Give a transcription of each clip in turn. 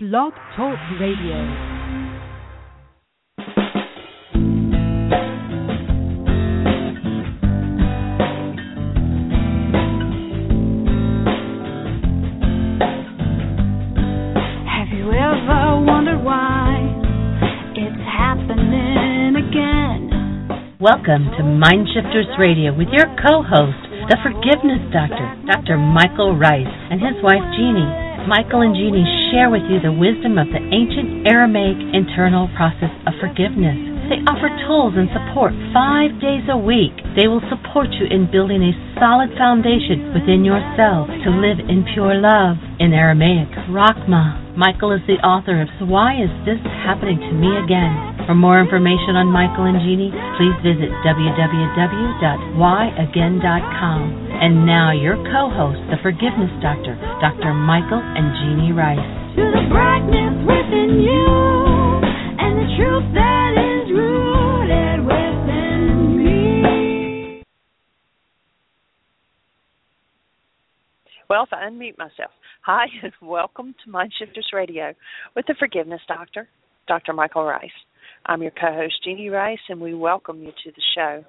Blog Talk Radio. Have you ever wondered why it's happening again? Welcome to Mindshifters Radio with your co-host, the Forgiveness Doctor, Dr. Michael Ryce, and his wife Jeanie. Michael and Jeanie share with you the wisdom of the ancient Aramaic internal process of forgiveness. They offer tools and support five days a week. They will support you in building a solid foundation within yourself to live in pure love. In Aramaic, Rachma. Michael is the author of Why Is This Happening to Me Again? For more information on Michael and Jeanie, please visit www.whyagain.com. And now your co-host, the Forgiveness Doctor, Dr. Michael and Jeanie Ryce. To the brightness within you and the truth that is rooted within me. Well, if I unmute myself. Hi, and welcome to Mindshifters Radio with the Forgiveness Doctor, Dr. Michael Ryce. I'm your co host, Jeanie Ryce, and we welcome you to the show.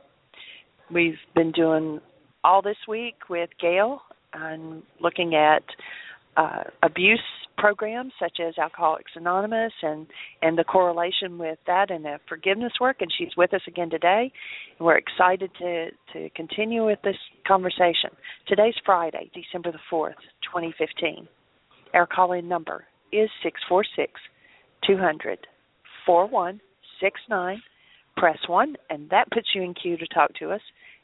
We've been doing all this week with Gail and looking at uh, abuse programs such as Alcoholics Anonymous and and the correlation with that and the forgiveness work. And she's with us again today, and we're excited to to continue with this conversation. Today's Friday, December the fourth, 2015. Our call-in number is six four six two hundred four one six nine. Press one, and that puts you in queue to talk to us.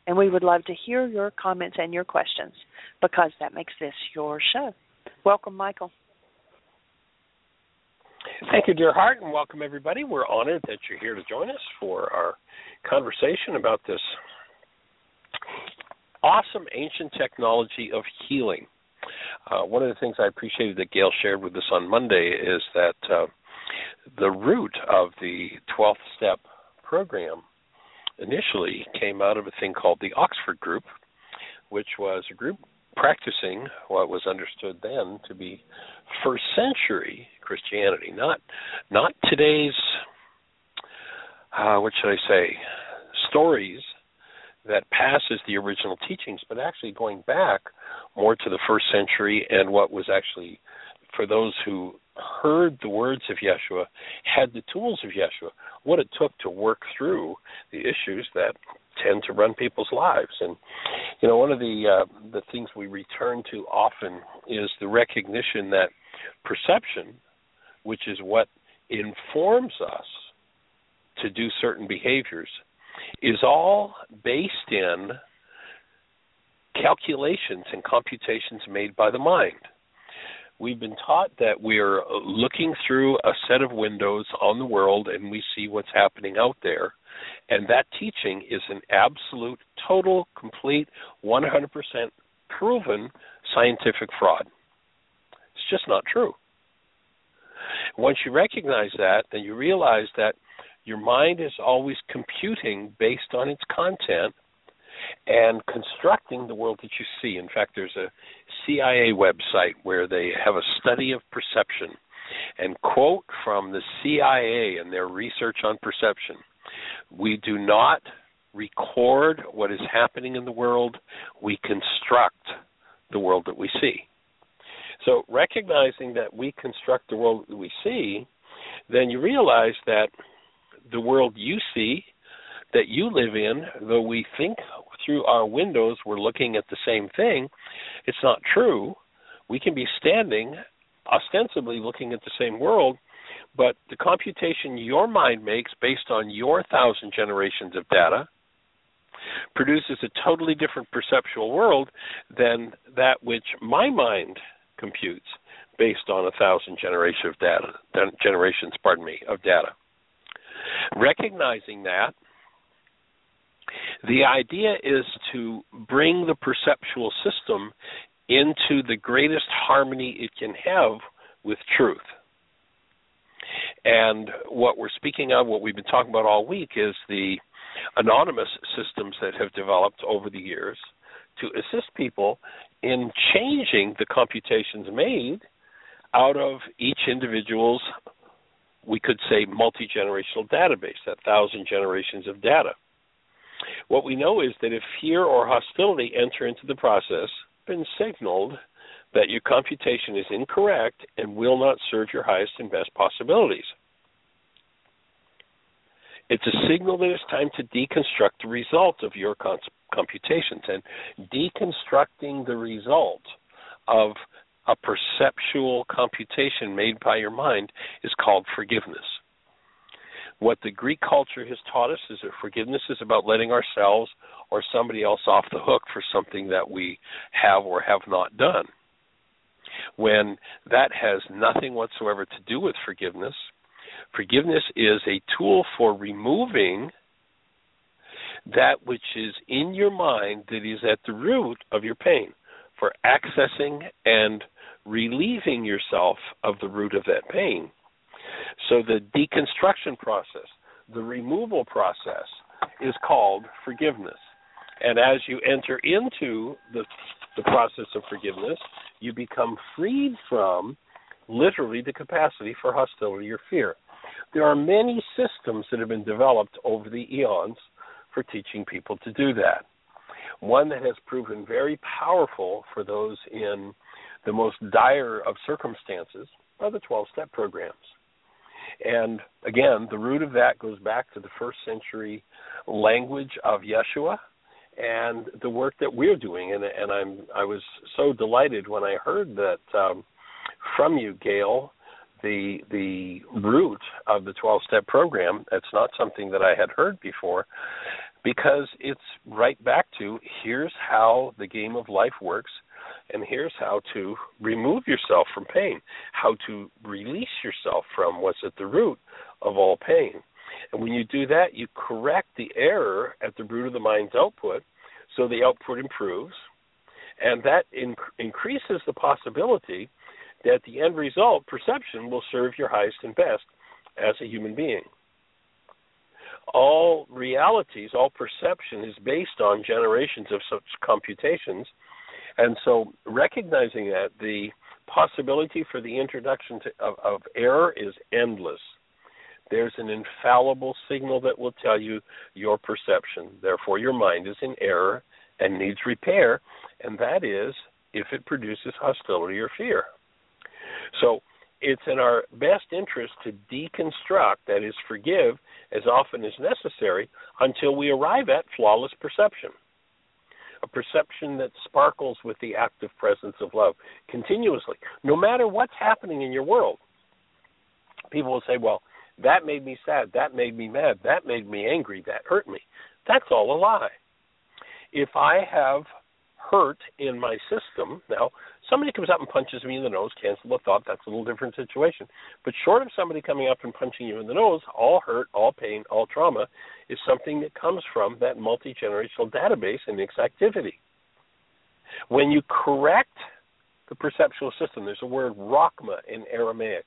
And we would love to hear your comments and your questions because that makes this your show. Welcome, Michael. Thank you, dear heart, and welcome everybody. We're honored that you're here to join us for our conversation about this awesome ancient technology of healing. Uh, one of the things I appreciated that Gail shared with us on Monday is that uh, the root of the 12th step program initially came out of a thing called the Oxford Group, which was a group practicing what was understood then to be first century Christianity, not not today's uh, what should I say stories that passes the original teachings, but actually going back more to the first century and what was actually for those who heard the words of Yeshua, had the tools of Yeshua, what it took to work through the issues that tend to run people's lives. And you know, one of the uh, the things we return to often is the recognition that perception, which is what informs us to do certain behaviors, is all based in calculations and computations made by the mind. We've been taught that we're looking through a set of windows on the world and we see what's happening out there. And that teaching is an absolute, total, complete, 100% proven scientific fraud. It's just not true. Once you recognize that, then you realize that your mind is always computing based on its content and constructing the world that you see. In fact, there's a CIA website where they have a study of perception and quote from the CIA and their research on perception. We do not record what is happening in the world, we construct the world that we see. So, recognizing that we construct the world that we see, then you realize that the world you see, that you live in, though we think through our windows we're looking at the same thing, it's not true. We can be standing ostensibly looking at the same world, but the computation your mind makes based on your thousand generations of data produces a totally different perceptual world than that which my mind computes based on a thousand generations of data generations pardon me of data recognizing that the idea is to bring the perceptual system into the greatest harmony it can have with truth. And what we're speaking of, what we've been talking about all week, is the anonymous systems that have developed over the years to assist people in changing the computations made out of each individual's, we could say, multi generational database, that thousand generations of data. What we know is that if fear or hostility enter into the process, been signaled that your computation is incorrect and will not serve your highest and best possibilities. It's a signal that it's time to deconstruct the result of your computations. And deconstructing the result of a perceptual computation made by your mind is called forgiveness. What the Greek culture has taught us is that forgiveness is about letting ourselves or somebody else off the hook for something that we have or have not done. When that has nothing whatsoever to do with forgiveness, forgiveness is a tool for removing that which is in your mind that is at the root of your pain, for accessing and relieving yourself of the root of that pain. So the deconstruction process, the removal process, is called forgiveness. And as you enter into the, the process of forgiveness, you become freed from literally the capacity for hostility or fear. There are many systems that have been developed over the eons for teaching people to do that. One that has proven very powerful for those in the most dire of circumstances are the 12 step programs. And again, the root of that goes back to the first century language of Yeshua and the work that we're doing. And, and I'm I was so delighted when I heard that um, from you, Gail, the the root of the 12 step program. That's not something that I had heard before because it's right back to here's how the game of life works and here's how to remove yourself from pain, how to release yourself from what's at the root of all pain. And when you do that, you correct the error at the root of the mind's output so the output improves. And that in- increases the possibility that the end result, perception, will serve your highest and best as a human being. All realities, all perception is based on generations of such computations and so, recognizing that the possibility for the introduction to, of, of error is endless. There's an infallible signal that will tell you your perception. Therefore, your mind is in error and needs repair, and that is if it produces hostility or fear. So, it's in our best interest to deconstruct, that is, forgive as often as necessary until we arrive at flawless perception a perception that sparkles with the active presence of love continuously, no matter what's happening in your world. People will say, well, that made me sad, that made me mad, that made me angry, that hurt me. That's all a lie. If I have hurt in my system. Now, somebody comes up and punches me in the nose, cancel the thought, that's a little different situation. But short of somebody coming up and punching you in the nose, all hurt, all pain, all trauma is something that comes from that multi generational database and its activity. When you correct the perceptual system, there's a word rachma in Aramaic.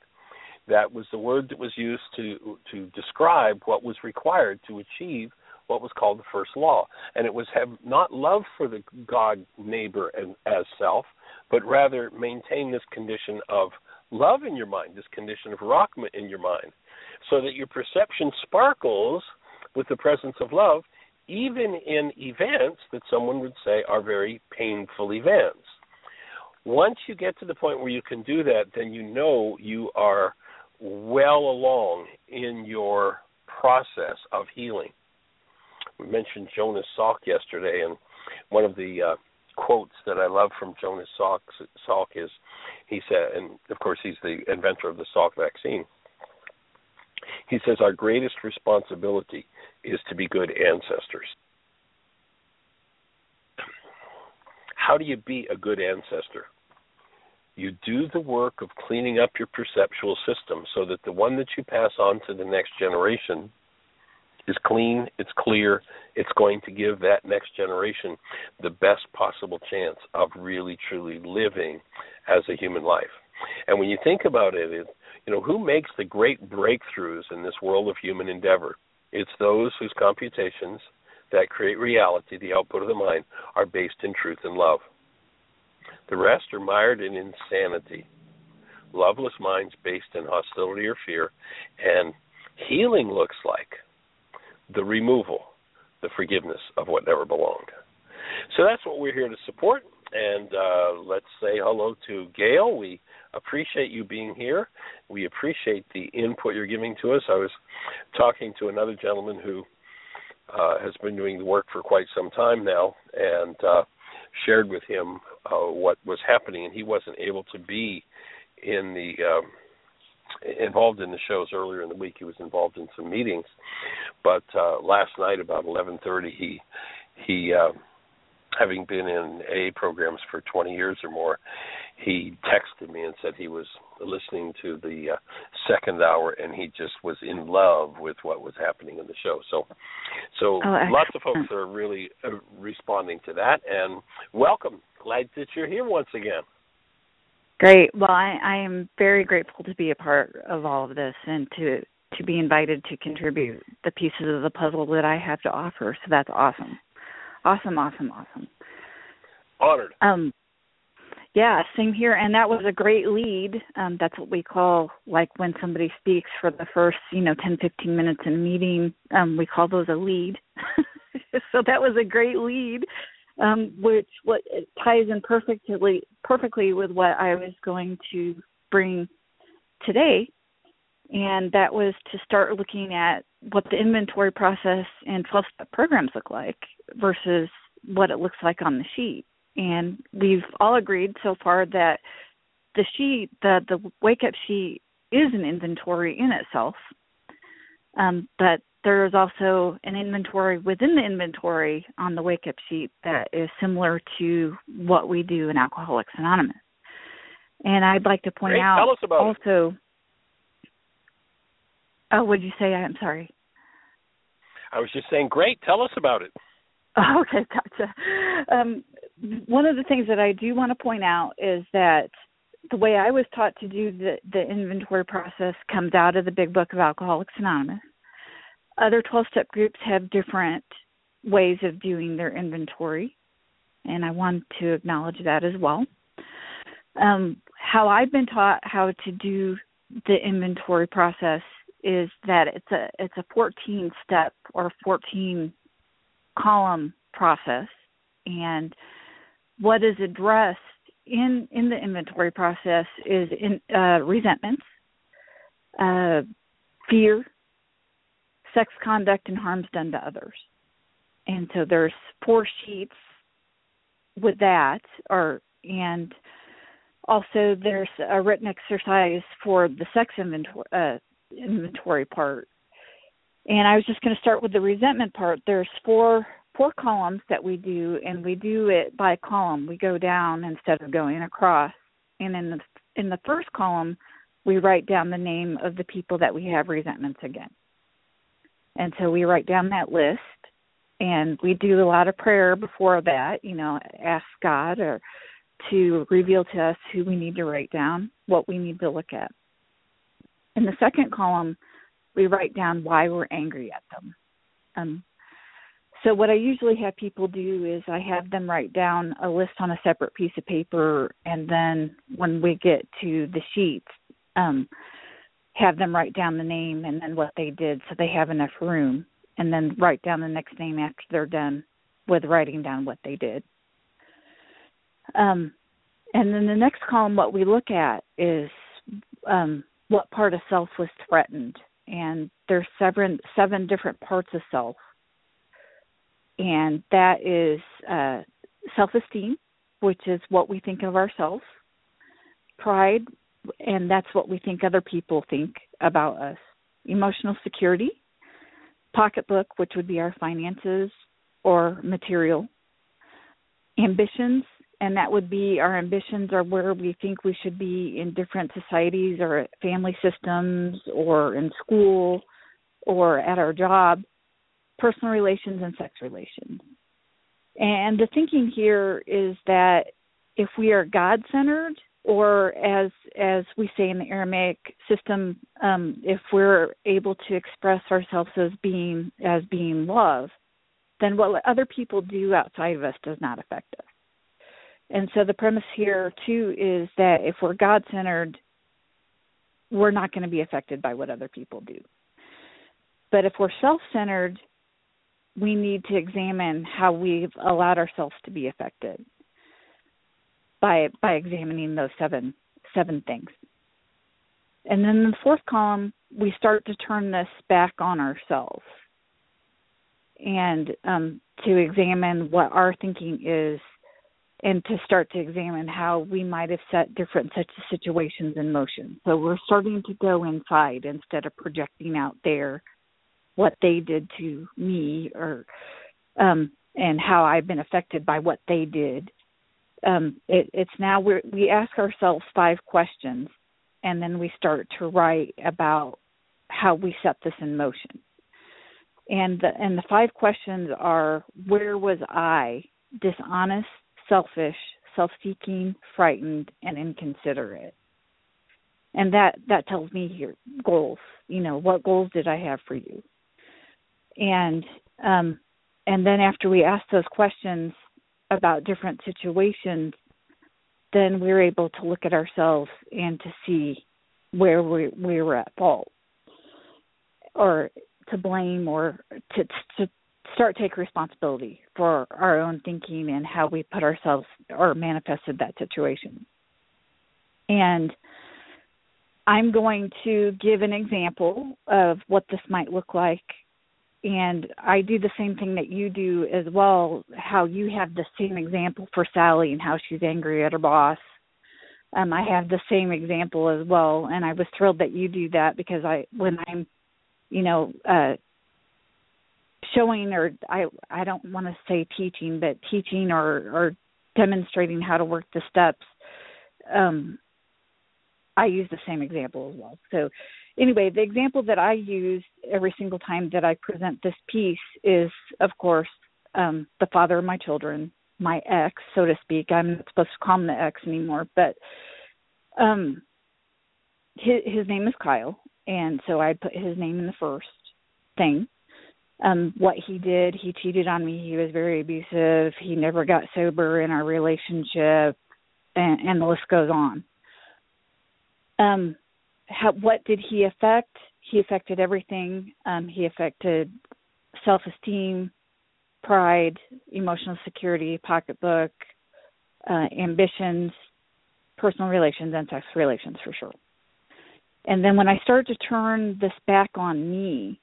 That was the word that was used to to describe what was required to achieve what was called the first law, and it was have not love for the God neighbor and, as self, but rather maintain this condition of love in your mind, this condition of rachma in your mind, so that your perception sparkles with the presence of love, even in events that someone would say are very painful events. Once you get to the point where you can do that, then you know you are well along in your process of healing we mentioned Jonas Salk yesterday, and one of the uh, quotes that I love from Jonas Salk, Salk is he said, and of course he's the inventor of the Salk vaccine. He says our greatest responsibility is to be good ancestors. How do you be a good ancestor? You do the work of cleaning up your perceptual system so that the one that you pass on to the next generation is clean, it's clear, it's going to give that next generation the best possible chance of really truly living as a human life. And when you think about it, it you know, who makes the great breakthroughs in this world of human endeavor? It's those whose computations that create reality, the output of the mind, are based in truth and love. The rest are mired in insanity. loveless minds based in hostility or fear. And healing looks like the removal, the forgiveness of what never belonged. So that's what we're here to support. And uh, let's say hello to Gail. We appreciate you being here. We appreciate the input you're giving to us. I was talking to another gentleman who uh, has been doing the work for quite some time now, and uh, shared with him uh, what was happening, and he wasn't able to be in the um, involved in the shows earlier in the week. He was involved in some meetings, but uh, last night about 11:30, he he uh, having been in A programs for 20 years or more, he texted me and said he was listening to the uh, second hour and he just was in love with what was happening in the show. So, so oh, lots of folks are really uh, responding to that. And welcome, glad that you're here once again. Great. Well, I, I am very grateful to be a part of all of this and to to be invited to contribute the pieces of the puzzle that I have to offer. So that's awesome. Awesome, awesome, awesome. Honored. Um, yeah, same here. And that was a great lead. Um, that's what we call like when somebody speaks for the first, you know, ten fifteen minutes in a meeting. Um, we call those a lead. so that was a great lead, um, which what ties in perfectly perfectly with what I was going to bring today. And that was to start looking at what the inventory process and 12 step programs look like versus what it looks like on the sheet. And we've all agreed so far that the sheet, the the wake up sheet, is an inventory in itself. Um, but there is also an inventory within the inventory on the wake up sheet that is similar to what we do in Alcoholics Anonymous. And I'd like to point Great. out Tell us about also. Oh, what did you say? I'm sorry. I was just saying, great. Tell us about it. Okay, gotcha. Um, one of the things that I do want to point out is that the way I was taught to do the, the inventory process comes out of the Big Book of Alcoholics Anonymous. Other 12 step groups have different ways of doing their inventory, and I want to acknowledge that as well. Um, how I've been taught how to do the inventory process is that it's a it's a 14 step or 14 column process and what is addressed in in the inventory process is in uh, resentments uh, fear sex conduct and harms done to others and so there's four sheets with that or and also there's a written exercise for the sex inventory uh, inventory part and I was just going to start with the resentment part. There's four four columns that we do, and we do it by column. We go down instead of going across. And in the in the first column, we write down the name of the people that we have resentments against. And so we write down that list, and we do a lot of prayer before that. You know, ask God or to reveal to us who we need to write down, what we need to look at. In the second column, we write down why we're angry at them. Um, so what I usually have people do is I have them write down a list on a separate piece of paper, and then when we get to the sheets, um, have them write down the name and then what they did, so they have enough room, and then write down the next name after they're done with writing down what they did. Um, and then the next column, what we look at is um, what part of self was threatened. And there's seven seven different parts of self. And that is uh, self-esteem which is what we think of ourselves. Pride and that's what we think other people think about us. Emotional security pocketbook which would be our finances or material ambitions and that would be our ambitions are where we think we should be in different societies or family systems or in school or at our job personal relations and sex relations. And the thinking here is that if we are god centered or as as we say in the aramaic system um, if we're able to express ourselves as being as being love then what other people do outside of us does not affect us and so the premise here too is that if we're God centered, we're not going to be affected by what other people do. But if we're self centered, we need to examine how we've allowed ourselves to be affected by by examining those seven seven things. And then the fourth column, we start to turn this back on ourselves and um, to examine what our thinking is and to start to examine how we might have set different such situations in motion. So we're starting to go inside instead of projecting out there what they did to me or um, and how I've been affected by what they did. Um, it, it's now we we ask ourselves five questions, and then we start to write about how we set this in motion. And the and the five questions are: Where was I dishonest, selfish, self-seeking, frightened, and inconsiderate? And that that tells me your goals. You know, what goals did I have for you? And um, and then after we ask those questions about different situations, then we're able to look at ourselves and to see where we we were at fault or to blame or to to start take responsibility for our own thinking and how we put ourselves or manifested that situation. And I'm going to give an example of what this might look like. And I do the same thing that you do as well, how you have the same example for Sally and how she's angry at her boss. Um, I have the same example as well, and I was thrilled that you do that because I, when I'm you know uh showing or i i don't want to say teaching but teaching or or demonstrating how to work the steps um i use the same example as well so anyway the example that i use every single time that i present this piece is of course um the father of my children my ex so to speak i'm not supposed to call him the ex anymore but um his his name is kyle and so I put his name in the first thing. Um, what he did, he cheated on me. He was very abusive. He never got sober in our relationship, and, and the list goes on. Um, how, what did he affect? He affected everything. Um, he affected self-esteem, pride, emotional security, pocketbook, uh, ambitions, personal relations, and sex relations for sure. And then when I started to turn this back on me,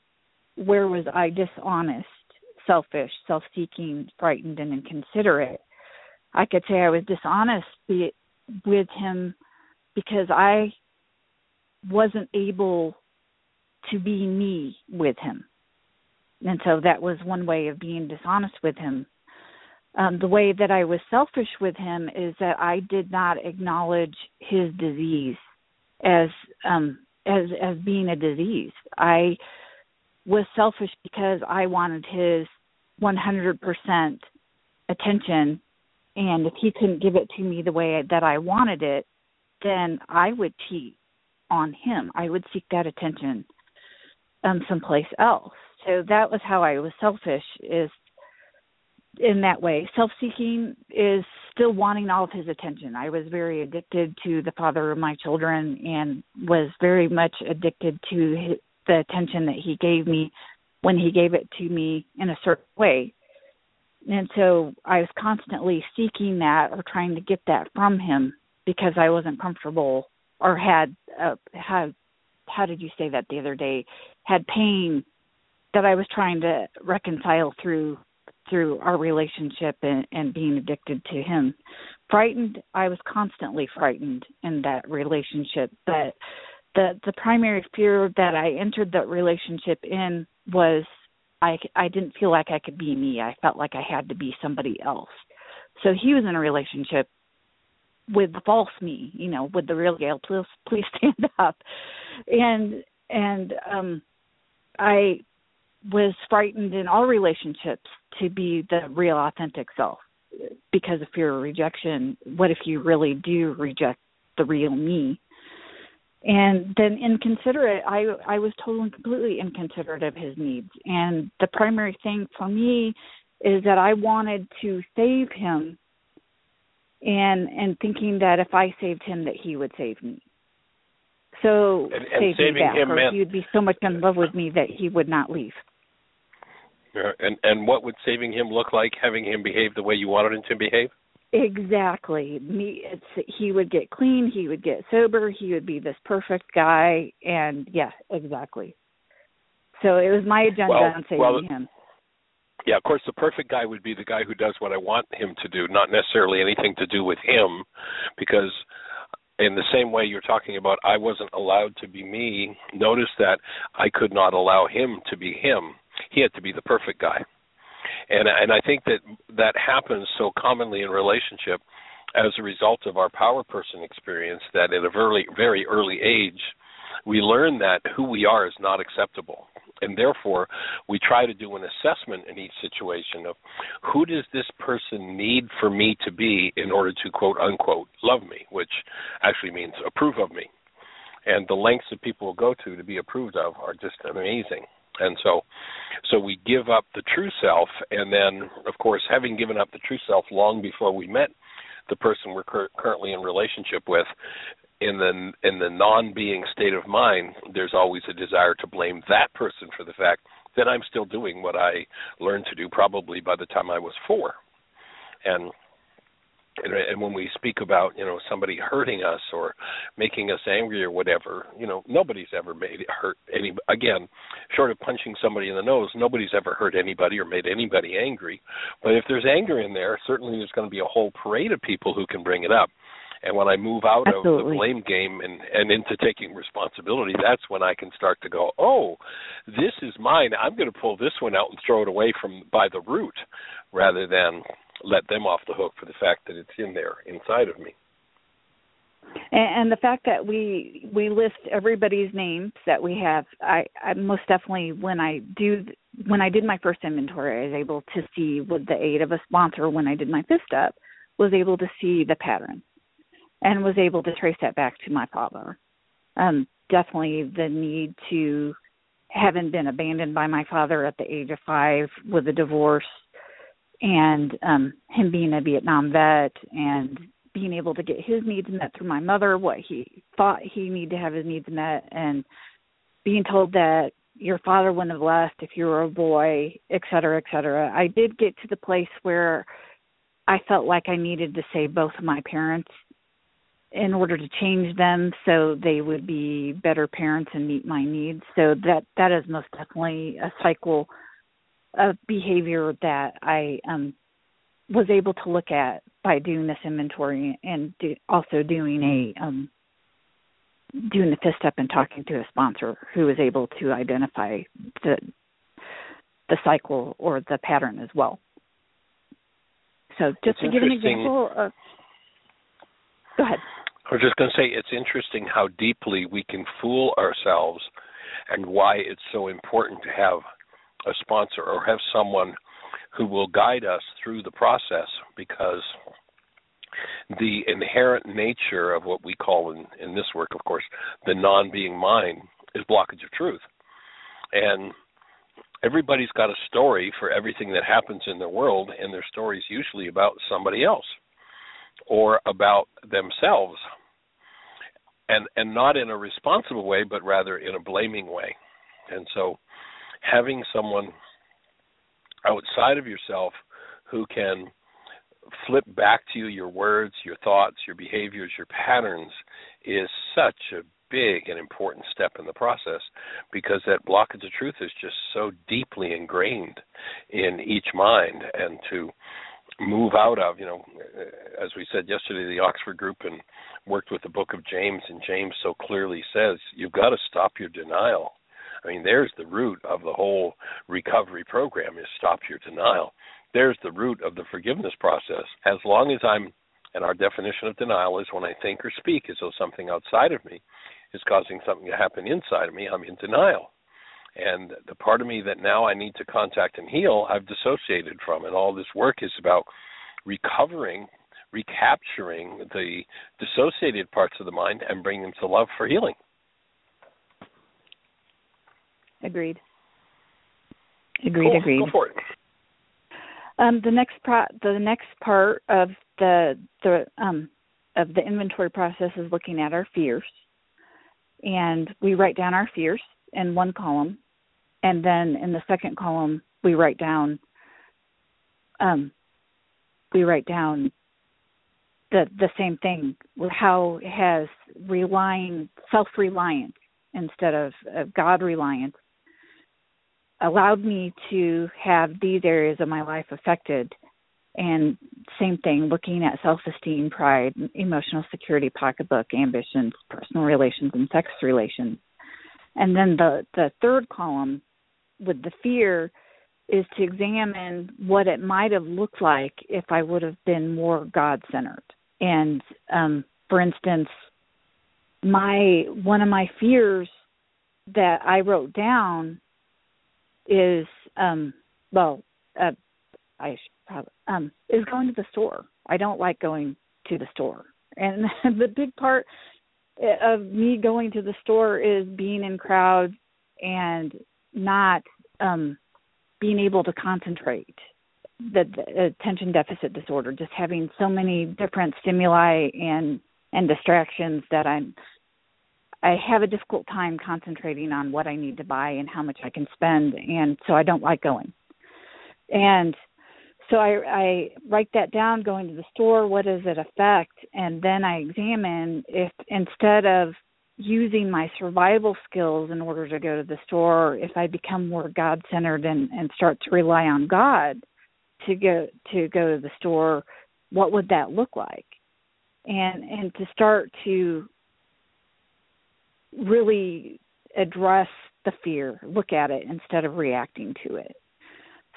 where was I dishonest, selfish, self seeking, frightened, and inconsiderate? I could say I was dishonest be, with him because I wasn't able to be me with him. And so that was one way of being dishonest with him. Um, the way that I was selfish with him is that I did not acknowledge his disease as um as as being a disease. I was selfish because I wanted his 100% attention and if he couldn't give it to me the way that I wanted it, then I would cheat on him. I would seek that attention um someplace else. So that was how I was selfish is in that way. Self seeking is still wanting all of his attention. I was very addicted to the father of my children and was very much addicted to his, the attention that he gave me when he gave it to me in a certain way. And so I was constantly seeking that or trying to get that from him because I wasn't comfortable or had uh, had how did you say that the other day had pain that I was trying to reconcile through through our relationship and, and being addicted to him. Frightened, I was constantly frightened in that relationship, but the the primary fear that I entered that relationship in was I I didn't feel like I could be me. I felt like I had to be somebody else. So he was in a relationship with the false me, you know, with the real Gail. Please please stand up, and and um I was frightened in all relationships to be the real authentic self because of fear of rejection. What if you really do reject the real me? And then inconsiderate, I I was totally completely inconsiderate of his needs. And the primary thing for me is that I wanted to save him and and thinking that if I saved him that he would save me. So And- and say me saving back, him or meant- he would be so much in love with me that he would not leave. And and what would saving him look like? Having him behave the way you wanted him to behave? Exactly. Me it's he would get clean, he would get sober, he would be this perfect guy and yeah, exactly. So it was my agenda Well- on saving well, him. Yeah, of course, the perfect guy would be the guy who does what I want him to do, not necessarily anything to do with him, because in the same way you're talking about, I wasn't allowed to be me. Notice that I could not allow him to be him. He had to be the perfect guy, and and I think that that happens so commonly in relationship as a result of our power person experience. That at a very very early age, we learn that who we are is not acceptable and therefore we try to do an assessment in each situation of who does this person need for me to be in order to quote unquote love me which actually means approve of me. And the lengths that people will go to to be approved of are just amazing. And so so we give up the true self and then of course having given up the true self long before we met the person we're cur- currently in relationship with in the in the non-being state of mind, there's always a desire to blame that person for the fact that I'm still doing what I learned to do probably by the time I was four, and and, when we speak about you know somebody hurting us or making us angry or whatever, you know nobody's ever made it hurt any again, short of punching somebody in the nose, nobody's ever hurt anybody or made anybody angry. But if there's anger in there, certainly there's going to be a whole parade of people who can bring it up. And when I move out of the blame game and and into taking responsibility, that's when I can start to go, "Oh, this is mine. I'm going to pull this one out and throw it away from by the root rather than let them off the hook for the fact that it's in there inside of me." And, and the fact that we we list everybody's names that we have, I, I most definitely when I do when I did my first inventory, I was able to see with the aid of a sponsor when I did my fifth up was able to see the pattern, and was able to trace that back to my father. Um, definitely the need to having been abandoned by my father at the age of five with a divorce and um him being a Vietnam vet and being able to get his needs met through my mother, what he thought he needed to have his needs met, and being told that your father wouldn't have left if you were a boy, et cetera, et cetera. I did get to the place where I felt like I needed to save both of my parents in order to change them so they would be better parents and meet my needs. So that that is most definitely a cycle of behavior that I um was able to look at by doing this inventory and do, also doing a um, doing the fifth step and talking to a sponsor who was able to identify the the cycle or the pattern as well. So just to give an example of go ahead. I was just going to say it's interesting how deeply we can fool ourselves and why it's so important to have a sponsor or have someone who will guide us through the process because the inherent nature of what we call in, in this work, of course, the non being mind is blockage of truth. And everybody's got a story for everything that happens in the world, and their story is usually about somebody else or about themselves and and not in a responsible way but rather in a blaming way. And so having someone outside of yourself who can flip back to you your words your thoughts your behaviors your patterns is such a big and important step in the process because that blockage of truth is just so deeply ingrained in each mind. And to move out of you know uh, as we said yesterday the oxford group and worked with the book of james and james so clearly says you've got to stop your denial. I mean there's the root of the whole recovery program is stop your denial. There's the root of the forgiveness process. As long as i'm and our definition of denial is when i think or speak as though something outside of me is causing something to happen inside of me i'm in denial and the part of me that now I need to contact and heal, I've dissociated from. And all this work is about recovering, recapturing the dissociated parts of the mind and bringing them to love for healing. Agreed. Agreed. Cool. Agreed. Go for it. Um, the next pro- the next part of the the um, of the inventory process is looking at our fears, and we write down our fears in one column, and then in the second column we write down um, we write down the the same thing. How has relying self reliance instead of, of God reliant allowed me to have these areas of my life affected. And same thing looking at self esteem pride emotional security pocketbook ambitions personal relations and sex relations. And then the the third column with the fear is to examine what it might have looked like if I would have been more God centered. And um, for instance, my one of my fears that I wrote down is um, well, uh, I should probably um, is going to the store. I don't like going to the store, and the big part of me going to the store is being in crowds and not um being able to concentrate the, the attention deficit disorder just having so many different stimuli and and distractions that i'm i have a difficult time concentrating on what i need to buy and how much i can spend and so i don't like going. And so I, I write that down going to the store what does it affect? And then i examine if instead of using my survival skills in order to go to the store if i become more god centered and and start to rely on god to go to go to the store what would that look like? And and to start to really address the fear look at it instead of reacting to it.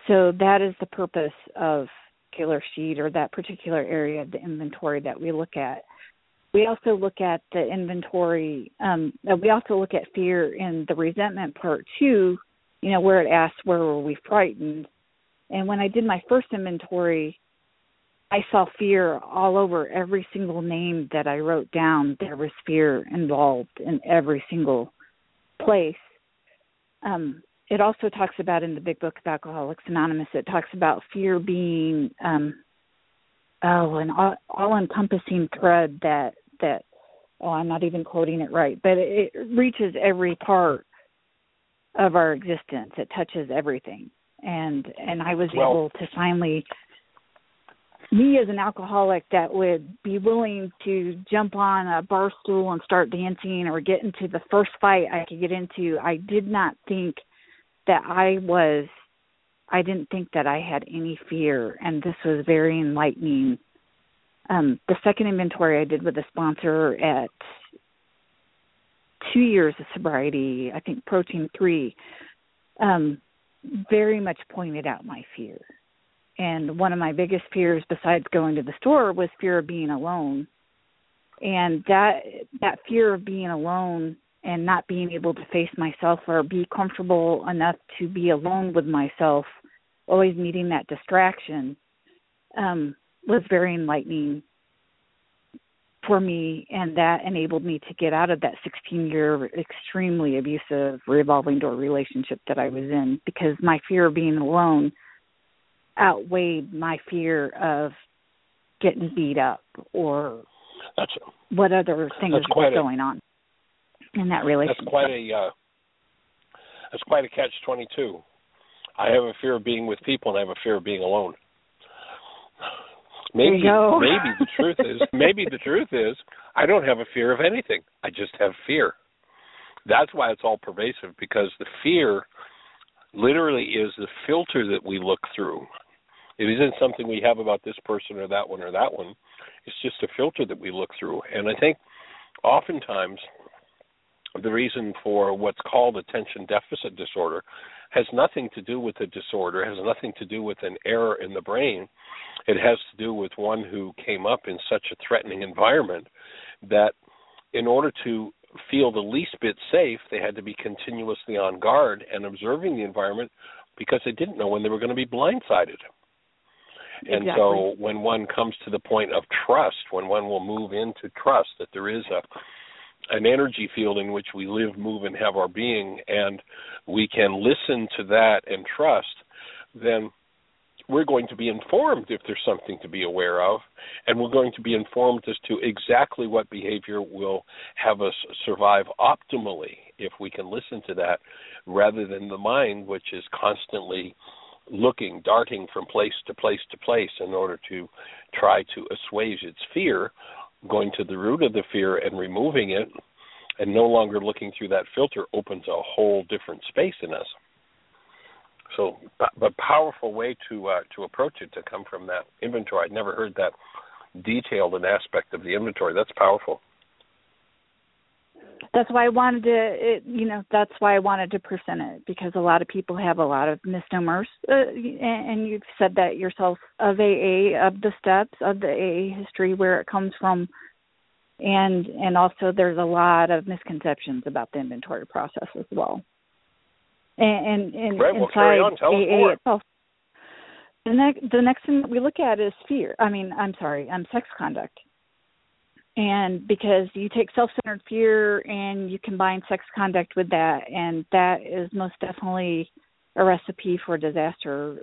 So that is the purpose of killer sheet or that particular area of the inventory that we look at we also look at the inventory. Um, we also look at fear in the resentment part too. You know, where it asks where were we frightened, and when I did my first inventory, I saw fear all over every single name that I wrote down. There was fear involved in every single place. Um, it also talks about in the big book of Alcoholics Anonymous. It talks about fear being um, oh, an all encompassing thread that that oh, I'm not even quoting it right, but it, it reaches every part of our existence. It touches everything, and and I was well, able to finally me as an alcoholic that would be willing to jump on a bar stool and start dancing or get into the first fight I could get into, I did not think that I was I didn't think that I had any fear, and this was very enlightening. Um, the second inventory I did with a sponsor at two years of sobriety, I think protein three, um, very much pointed out my fear. And one of my biggest fears, besides going to the store, was fear of being alone. And that that fear of being alone and not being able to face myself or be comfortable enough to be alone with myself, always needing that distraction, um, was very enlightening for me, and that enabled me to get out of that 16 year extremely abusive revolving door relationship that I was in because my fear of being alone outweighed my fear of getting beat up or that's what other things were going on in that relationship. That's quite a uh, that's quite a catch twenty two. I have a fear of being with people, and I have a fear of being alone. Maybe maybe the truth is maybe the truth is I don't have a fear of anything. I just have fear. That's why it's all pervasive because the fear literally is the filter that we look through. It isn't something we have about this person or that one or that one. It's just a filter that we look through. And I think oftentimes the reason for what's called attention deficit disorder has nothing to do with the disorder, has nothing to do with an error in the brain. It has to do with one who came up in such a threatening environment that in order to feel the least bit safe, they had to be continuously on guard and observing the environment because they didn't know when they were going to be blindsided. And exactly. so when one comes to the point of trust, when one will move into trust that there is a an energy field in which we live, move, and have our being, and we can listen to that and trust, then we're going to be informed if there's something to be aware of, and we're going to be informed as to exactly what behavior will have us survive optimally if we can listen to that, rather than the mind, which is constantly looking, darting from place to place to place in order to try to assuage its fear, going to the root of the fear and removing it, and no longer looking through that filter opens a whole different space in us. So, but powerful way to uh, to approach it to come from that inventory. I'd never heard that detailed an aspect of the inventory. That's powerful. That's why I wanted to, it, you know, that's why I wanted to present it because a lot of people have a lot of misnomers, uh, and, and you've said that yourself of AA, of the steps, of the AA history, where it comes from, and and also there's a lot of misconceptions about the inventory process as well and, and, right, well, carry on. AA itself. The next, the next thing that we look at is fear. I mean, I'm sorry, I'm sex conduct. And because you take self-centered fear and you combine sex conduct with that, and that is most definitely a recipe for disaster.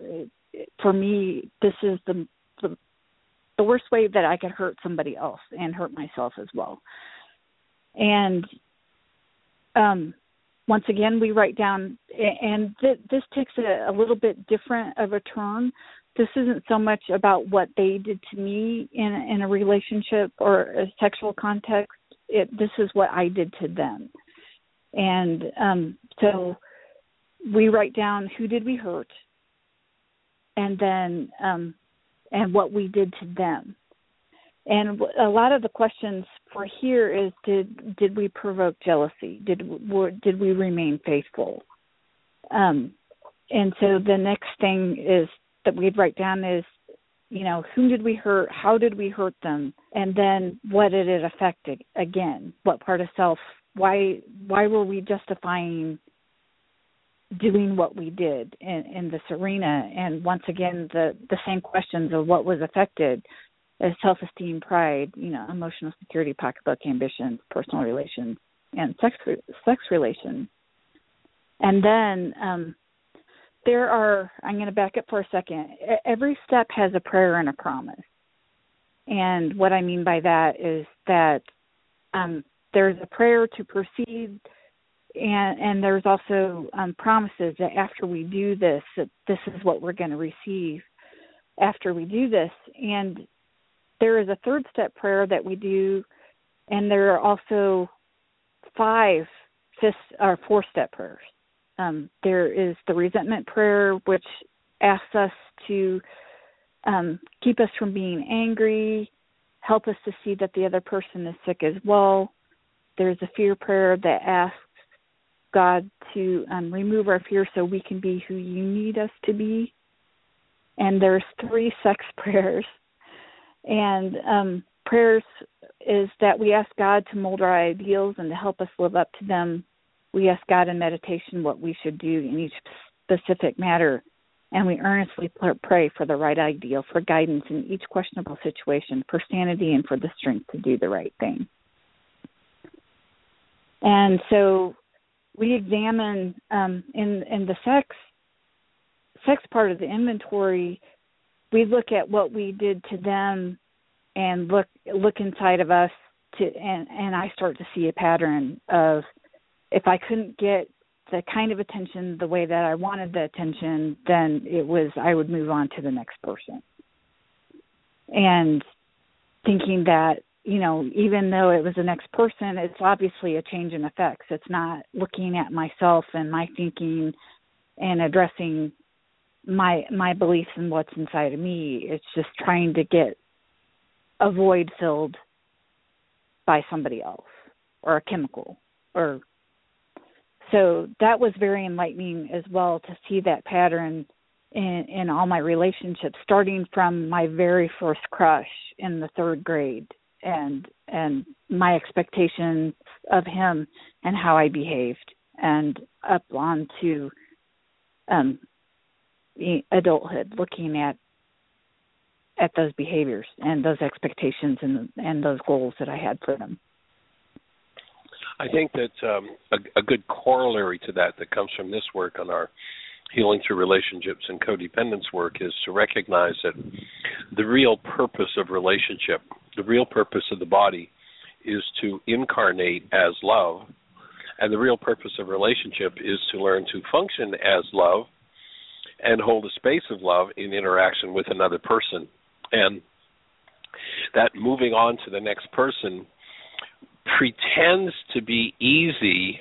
For me, this is the the, the worst way that I could hurt somebody else and hurt myself as well. And um once again we write down and th- this takes a, a little bit different of a turn this isn't so much about what they did to me in in a relationship or a sexual context it this is what i did to them and um so we write down who did we hurt and then um and what we did to them and a lot of the questions for here is did did we provoke jealousy? Did were, did we remain faithful? Um, and so the next thing is that we'd write down is you know whom did we hurt? How did we hurt them? And then what did it affect again? What part of self why why were we justifying doing what we did in, in this arena? And once again the the same questions of what was affected as self-esteem, pride, you know, emotional security, pocketbook ambitions, personal relations, and sex sex relations. And then um, there are. I'm going to back up for a second. Every step has a prayer and a promise. And what I mean by that is that um, there's a prayer to proceed, and and there's also um, promises that after we do this, that this is what we're going to receive after we do this. And there is a third step prayer that we do, and there are also five fifth or four step prayers. Um, there is the resentment prayer, which asks us to um, keep us from being angry, help us to see that the other person is sick as well. There's a fear prayer that asks God to um, remove our fear so we can be who you need us to be. And there's three sex prayers and um, prayers is that we ask God to mold our ideals and to help us live up to them. We ask God in meditation what we should do in each specific matter, and we earnestly pray for the right ideal, for guidance in each questionable situation, for sanity, and for the strength to do the right thing. And so we examine um, in in the sex sex part of the inventory we look at what we did to them and look look inside of us to and and I start to see a pattern of if I couldn't get the kind of attention the way that I wanted the attention, then it was I would move on to the next person. And thinking that, you know, even though it was the next person, it's obviously a change in effects. It's not looking at myself and my thinking and addressing my my beliefs and what's inside of me it's just trying to get a void filled by somebody else or a chemical or so that was very enlightening as well to see that pattern in in all my relationships starting from my very first crush in the third grade and and my expectations of him and how I behaved and up on to um adulthood looking at at those behaviors and those expectations and and those goals that I had for them. I think that um, a, a, good corollary to that that comes from this work on our healing through relationships and codependence work is to recognize that the real purpose of relationship, the real purpose of the body, is to incarnate as love. And the real purpose of relationship is to learn to function as love and hold a space of love in interaction with another person. And that moving on to the next person pretends to be easy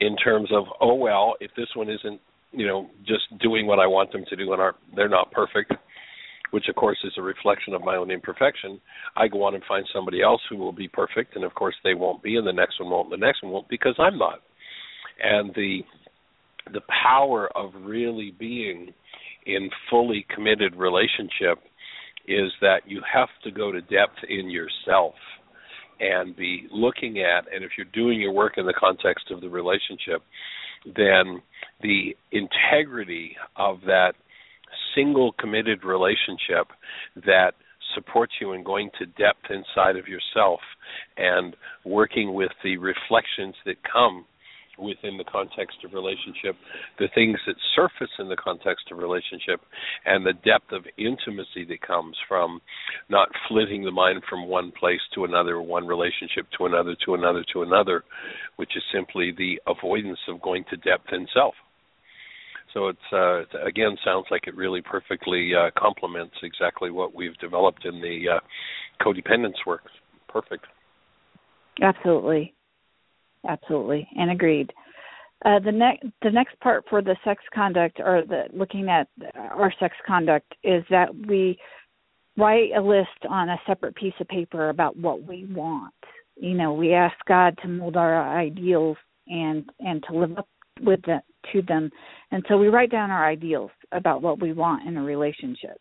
in terms of oh well if this one isn't you know just doing what I want them to do and are they're not perfect which of course is a reflection of my own imperfection I go on and find somebody else who will be perfect and of course they won't be and the next one won't and the next one won't because I'm not. And the the power of really being in fully committed relationship is that you have to go to depth in yourself and be looking at and if you're doing your work in the context of the relationship then the integrity of that single committed relationship that supports you in going to depth inside of yourself and working with the reflections that come within the context of relationship, the things that surface in the context of relationship, and the depth of intimacy that comes from not flitting the mind from one place to another, one relationship to another, to another, to another, which is simply the avoidance of going to depth in self. So it's uh, again sounds like it really perfectly uh, complements exactly what we've developed in the uh, codependence work. Perfect. Absolutely absolutely, and agreed. Uh, the next the next part for the sex conduct or the looking at our sex conduct is that we write a list on a separate piece of paper about what we want. You know, we ask God to mold our ideals and and to live up with them to them, and so we write down our ideals about what we want in a relationship.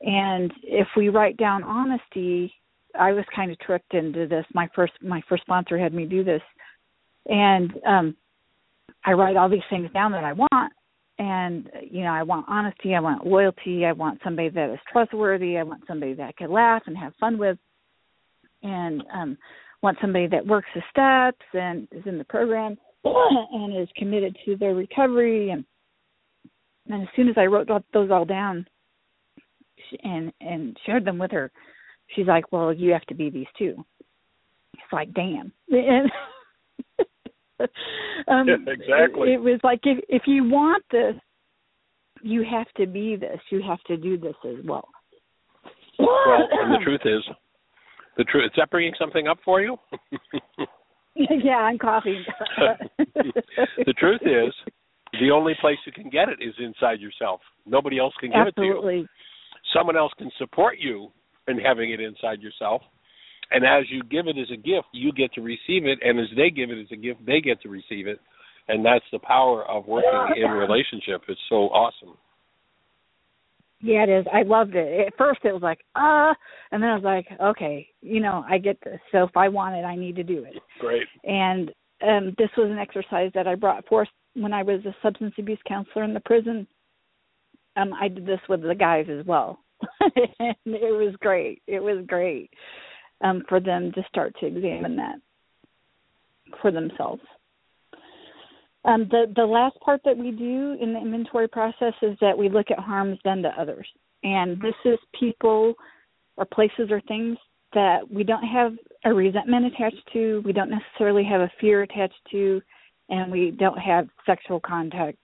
And if we write down honesty, I was kind of tricked into this. My first my first sponsor had me do this and um I write all these things down that I want and you know I want honesty, I want loyalty, I want somebody that is trustworthy, I want somebody that I can laugh and have fun with and um want somebody that works the steps and is in the program and is committed to their recovery and and as soon as I wrote those all down and and shared them with her, she's like, "Well, you have to be these too." It's like, "Damn." And um, yeah, exactly. It, it was like if if you want this, you have to be this. You have to do this as well. Well, and the truth is, the truth is that bringing something up for you. yeah, I'm coughing. the truth is, the only place you can get it is inside yourself. Nobody else can give Absolutely. it to you. Absolutely. Someone else can support you in having it inside yourself, and as you give it as a gift, you get to receive it, and as they give it as a gift, they get to receive it, and that's the power of working in relationship. It's so awesome. Yeah, it is. I loved it. At first, it was like, ah, uh, and then I was like, okay, you know, I get this. So if I want it, I need to do it. Great. And um this was an exercise that I brought forth when I was a substance abuse counselor in the prison. Um, I did this with the guys as well, and it was great. It was great um, for them to start to examine that for themselves. Um, the the last part that we do in the inventory process is that we look at harms done to others, and this is people or places or things that we don't have a resentment attached to, we don't necessarily have a fear attached to, and we don't have sexual contact.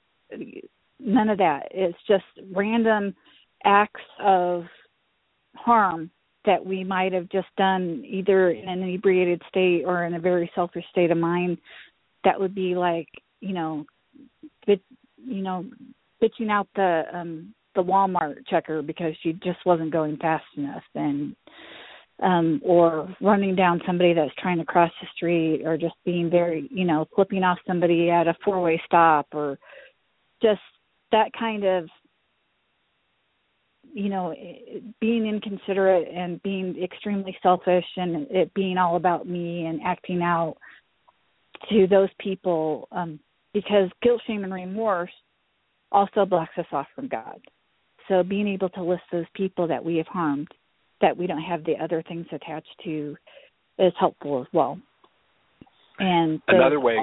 None of that. It's just random acts of harm that we might have just done either in an inebriated state or in a very selfish state of mind that would be like you know bit you know bitching out the um the Walmart checker because she just wasn't going fast enough and um or running down somebody that's trying to cross the street or just being very you know flipping off somebody at a four way stop or just that kind of you know being inconsiderate and being extremely selfish and it being all about me and acting out to those people um because guilt shame and remorse also blocks us off from god. So being able to list those people that we have harmed that we don't have the other things attached to is helpful as well. And another way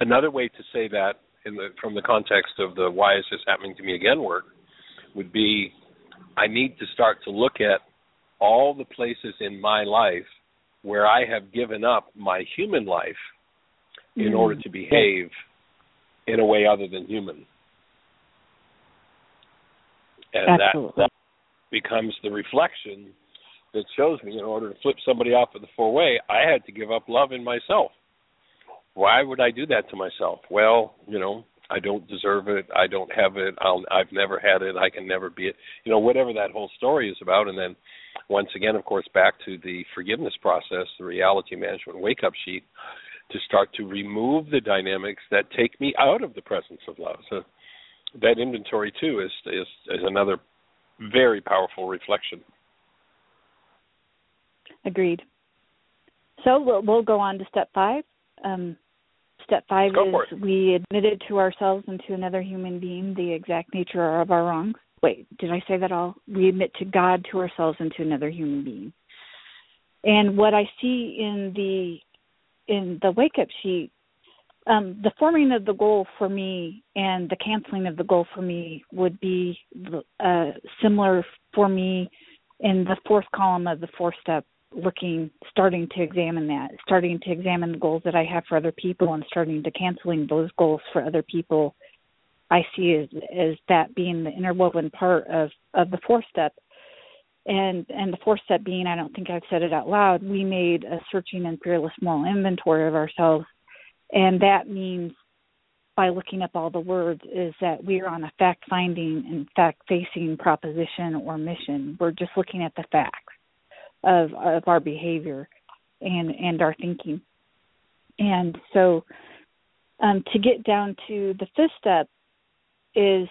another way to say that in the from the context of the why is this happening to me again work would be I need to start to look at all the places in my life where I have given up my human life in Mm. order to behave in a way other than human. And that, that becomes the reflection that shows me in order to flip somebody off of the four way, I had to give up love in myself. Why would I do that to myself? Well, you know, I don't deserve it. I don't have it. I'll, I've never had it. I can never be it. You know, whatever that whole story is about. And then, once again, of course, back to the forgiveness process, the reality management wake up sheet, to start to remove the dynamics that take me out of the presence of love. So that inventory too is is, is another very powerful reflection. Agreed. So we'll, we'll go on to step five. Um, step five Go is we admitted to ourselves and to another human being the exact nature of our wrongs. Wait, did I say that all? We admit to God, to ourselves, and to another human being. And what I see in the in the wake up sheet, um, the forming of the goal for me and the canceling of the goal for me would be uh, similar for me in the fourth column of the four step looking starting to examine that starting to examine the goals that i have for other people and starting to canceling those goals for other people i see as as that being the interwoven part of of the fourth step. And and the fourth step being i don't think i've said it out loud we made a searching and fearless moral inventory of ourselves. And that means by looking up all the words is that we are on a fact finding and fact facing proposition or mission. We're just looking at the facts of of our behavior and and our thinking. And so um to get down to the fifth step is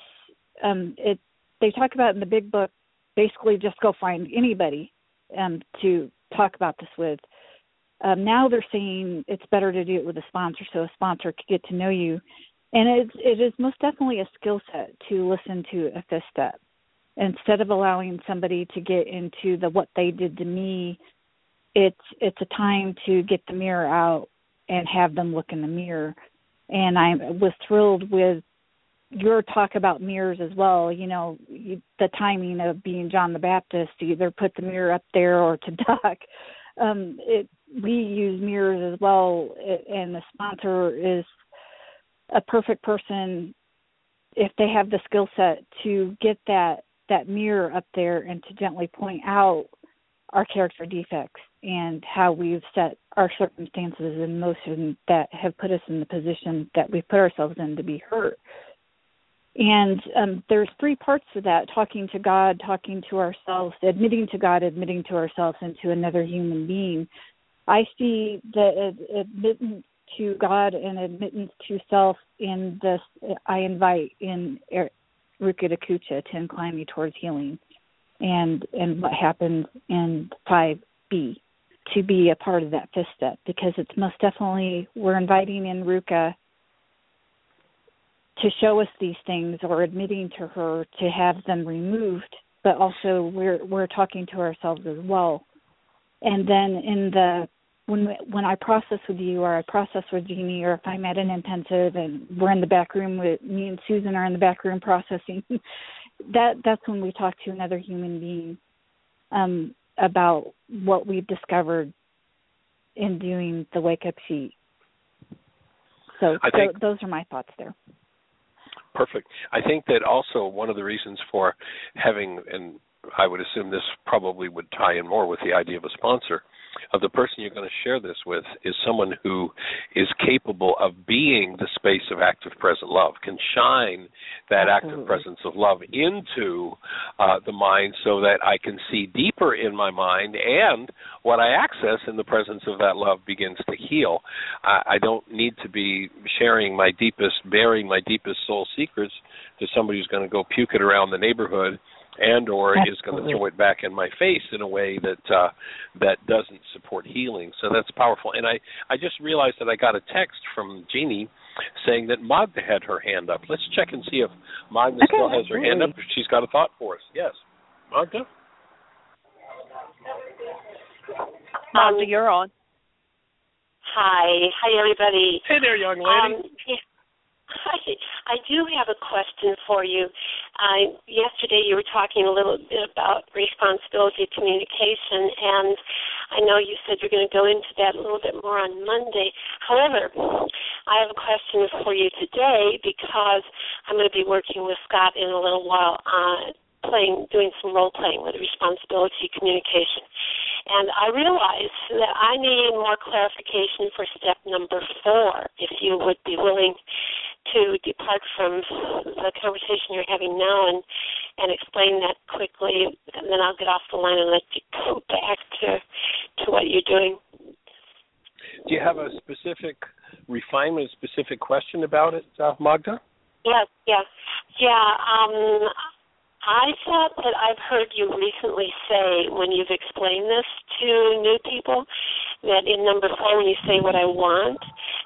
um it they talk about in the big book basically just go find anybody um to talk about this with. Um now they're saying it's better to do it with a sponsor so a sponsor could get to know you. And it's it is most definitely a skill set to listen to a fifth step instead of allowing somebody to get into the what they did to me it's it's a time to get the mirror out and have them look in the mirror. And i was thrilled with your talk about mirrors as well. You know you, the timing of being john the baptist either put the mirror up there or to duck. Um it we use mirrors as well and the sponsor is a perfect person if they have the skill set to get that that mirror up there and to gently point out our character defects and how we've set our circumstances in motion that have put us in the position that we've put ourselves in to be hurt. And um, there's three parts to that talking to God, talking to ourselves, admitting to God, admitting to ourselves, and to another human being. I see the admittance to God and admittance to self in this, I invite in To incline me towards healing and and what happens in 5B to be a part of that fifth step because it's most definitely we're inviting in Ruka to show us these things or admitting to her to have them removed but also we're we're talking to ourselves as well. And then in the when when I process with you or I process with Jeanie or if I'm at an intensive and we're in the back room with me and Susan are in the back room processing, that that's when we talk to another human being um, about what we've discovered in doing the wake up sheet. So I think- th- those are my thoughts there. Perfect. I think that also one of the reasons for having, and I would assume this probably would tie in more with the idea of a sponsor, of the person you're going to share this with is someone who is capable of being the space of active present love, can shine that active presence of love into uh, the mind so that I can see deeper in my mind and what I access in the presence of that love begins to heal. I, I don't need to be sharing my deepest, bearing my deepest soul secrets to somebody who's going to go puke it around the neighborhood and or is going to throw it back in my face in a way that uh that doesn't support healing. So that's powerful. And I I just realized that I got a text from Jeanie saying that Magda had her hand up. Let's check and see if Magda Okay, still has her hand up. she's got a thought for us. Yes, Magda. Magda, you're on. Hi, hi everybody. Hey there, young lady. Um, yeah. Hi. I do have a question for you. Uh, yesterday you were talking a little bit about responsibility communication, and I know you said you're going to go into that a little bit more on Monday. However, I have a question for you today because I'm going to be working with Scott in a little while on playing, doing some role playing with responsibility communication. And I realized that I need more clarification for step number four, if you would be willing to depart from the conversation you're having now and and explain that quickly, and then I'll get off the line and let you go back to to what you're doing. Do you have a specific refinement, a specific question about it, uh, Magda? Yes, yes, yeah. Um, I thought that I've heard you recently say when you've explained this to new people that in number four, when you say what I want,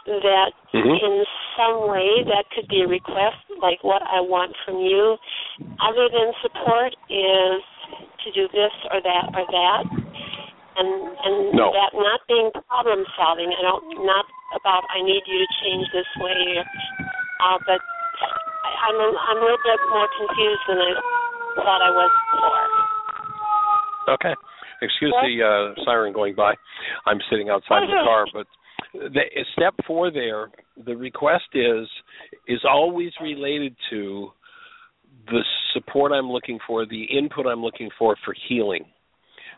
that Mhm. in some way that could be a request, like what I want from you, other than support, is to do this or that or that, and and No. that not being problem solving. I don't not about I need you to change this way, uh, but I'm a, I'm a little bit more confused than I thought I was before. Okay. Excuse What? the uh, siren going by. I'm sitting outside the car, but the, step four there, the request is is always related to the support I'm looking for, the input I'm looking for for healing.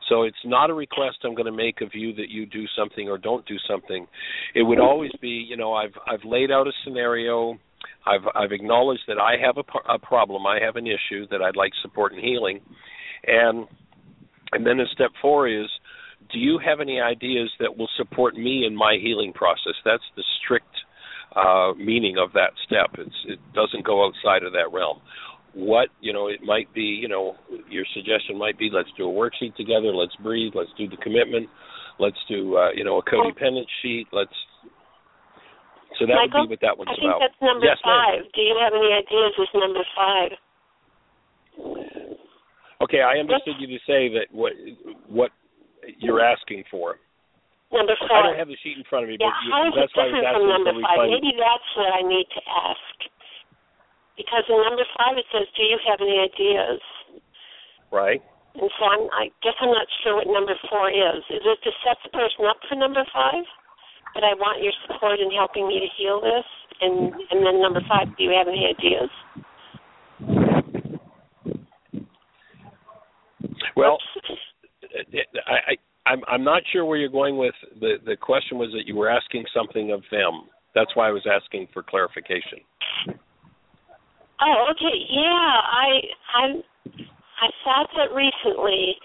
So it's not a request I'm going to make of you that you do something or don't do something. It would always be, you know, I've I've laid out a scenario. I've I've acknowledged that I have a, a problem, I have an issue that I'd like support and healing, and and then the step four is, do you have any ideas that will support me in my healing process? That's the strict uh, meaning of that step. It's, it doesn't go outside of that realm. What you know, it might be, you know, your suggestion might be, let's do a worksheet together. Let's breathe. Let's do the commitment. Let's do, uh, you know, a codependent sheet. Let's. So that Michael, would be what that one's I think about. that's number yes, ma'am. five. Do you have any ideas with number five? Okay, I understood you to say that what what you're asking for. Number five. I don't have the sheet in front of me, yeah, but you, how is it that's why I was different from number five? Maybe that's what I need to ask. Because in number five it says, "Do you have any ideas?" Right. And so I'm, I guess I'm not sure what number four is. Is it to set the person up for number five? That I want your support in helping me to heal this, and and then number five, do you have any ideas? Well, I, I I'm I'm not sure where you're going with the the question was that you were asking something of them. That's why I was asking for clarification. Oh, okay. Yeah, I I I thought that recently,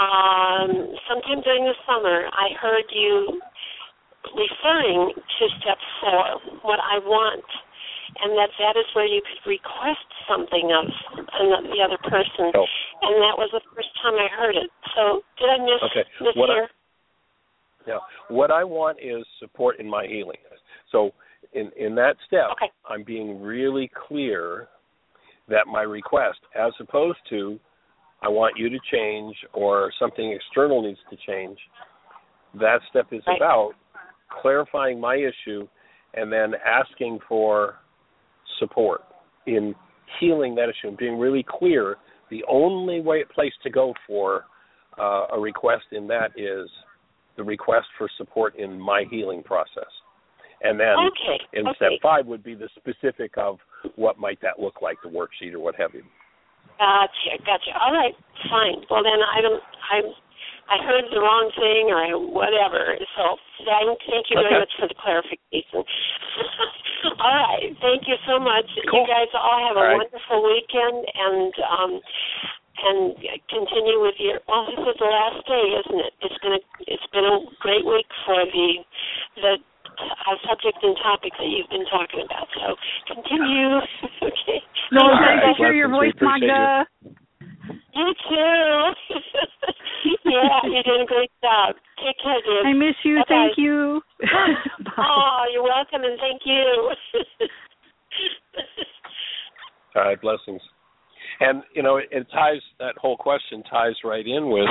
um, sometime during the summer, I heard you referring to step four, what I want, and that that is where you could request something of the other person, Oh. and that was the first time I heard it. So did I miss Okay. miss What I- here? Yeah. What I want is support in my healing. So in in that step, Okay. I'm being really clear that my request, as opposed to I want you to change or something external needs to change, that step is Right. about clarifying my issue and then asking for support in healing that issue and being really clear. The only way place to go for uh, a request in that is the request for support in my healing process. And then Okay. in okay. step five would be the specific of what might that look like, the worksheet or what have you. Gotcha, gotcha. All right, fine. Well, then I don't. I I heard the wrong thing or whatever. So thank thank you very Okay. much for the clarification. all right, thank you so much. Cool. You guys all have a All right. wonderful weekend and um and continue with your. Well, this is the last day, isn't it? It's gonna. It's been a great week for the the uh, subject and topic that you've been talking about. So continue. okay. No, All it's right, nice to hear your voice, appreciate Magda. You too. yeah, you're doing a great job. Take care, dear. I miss you. Bye-bye. Thank you. Bye. Oh, you're welcome and thank you. All right, blessings. And you know, it, it ties that whole question ties right in with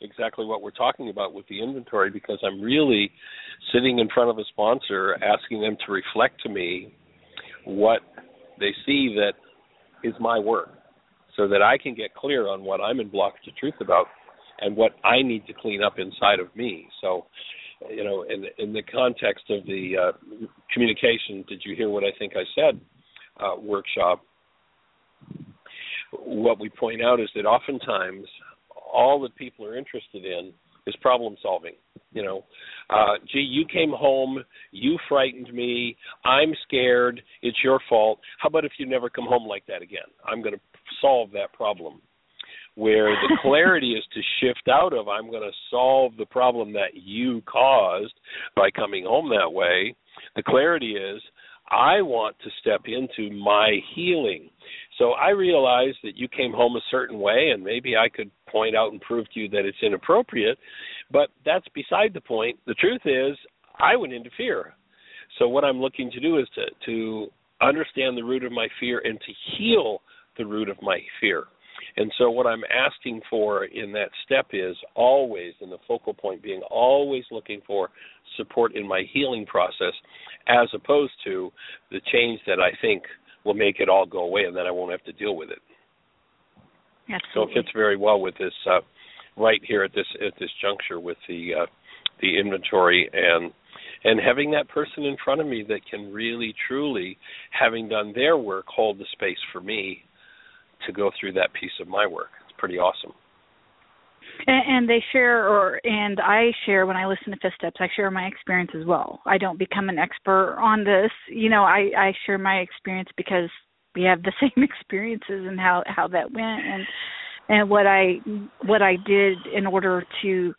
exactly what we're talking about with the inventory because I'm really sitting in front of a sponsor asking them to reflect to me what they see that is my work so that I can get clear on what I'm in blockage to truth about and what I need to clean up inside of me. So, you know, in in the context of the uh, communication, did you hear what I think I said? Uh, workshop. What we point out is that oftentimes all that people are interested in is problem solving. You know, uh, gee, you came home, you frightened me, I'm scared, it's your fault. How about if you never come home like that again? I'm going to solve that problem. Where the clarity is to shift out of, I'm going to solve the problem that you caused by coming home that way. The clarity is, I want to step into my healing. So I realize that you came home a certain way, and maybe I could point out and prove to you that it's inappropriate, but that's beside the point. The truth is, I would interfere. So what I'm looking to do is to to understand the root of my fear and to heal the root of my fear. And so what I'm asking for in that step is always, and the focal point being always looking for support in my healing process, as opposed to the change that I think will make it all go away and then I won't have to deal with it. Absolutely. So it fits very well with this uh, right here at this at this juncture with the uh, the inventory and and having that person in front of me that can really truly having done their work hold the space for me to go through that piece of my work. It's pretty awesome. And, and they share, or and I share when I listen to Fifth Steps. I share my experience as well. I don't become an expert on this. You know, I I share my experience because we have the same experiences and how how that went and and what I what I did in order to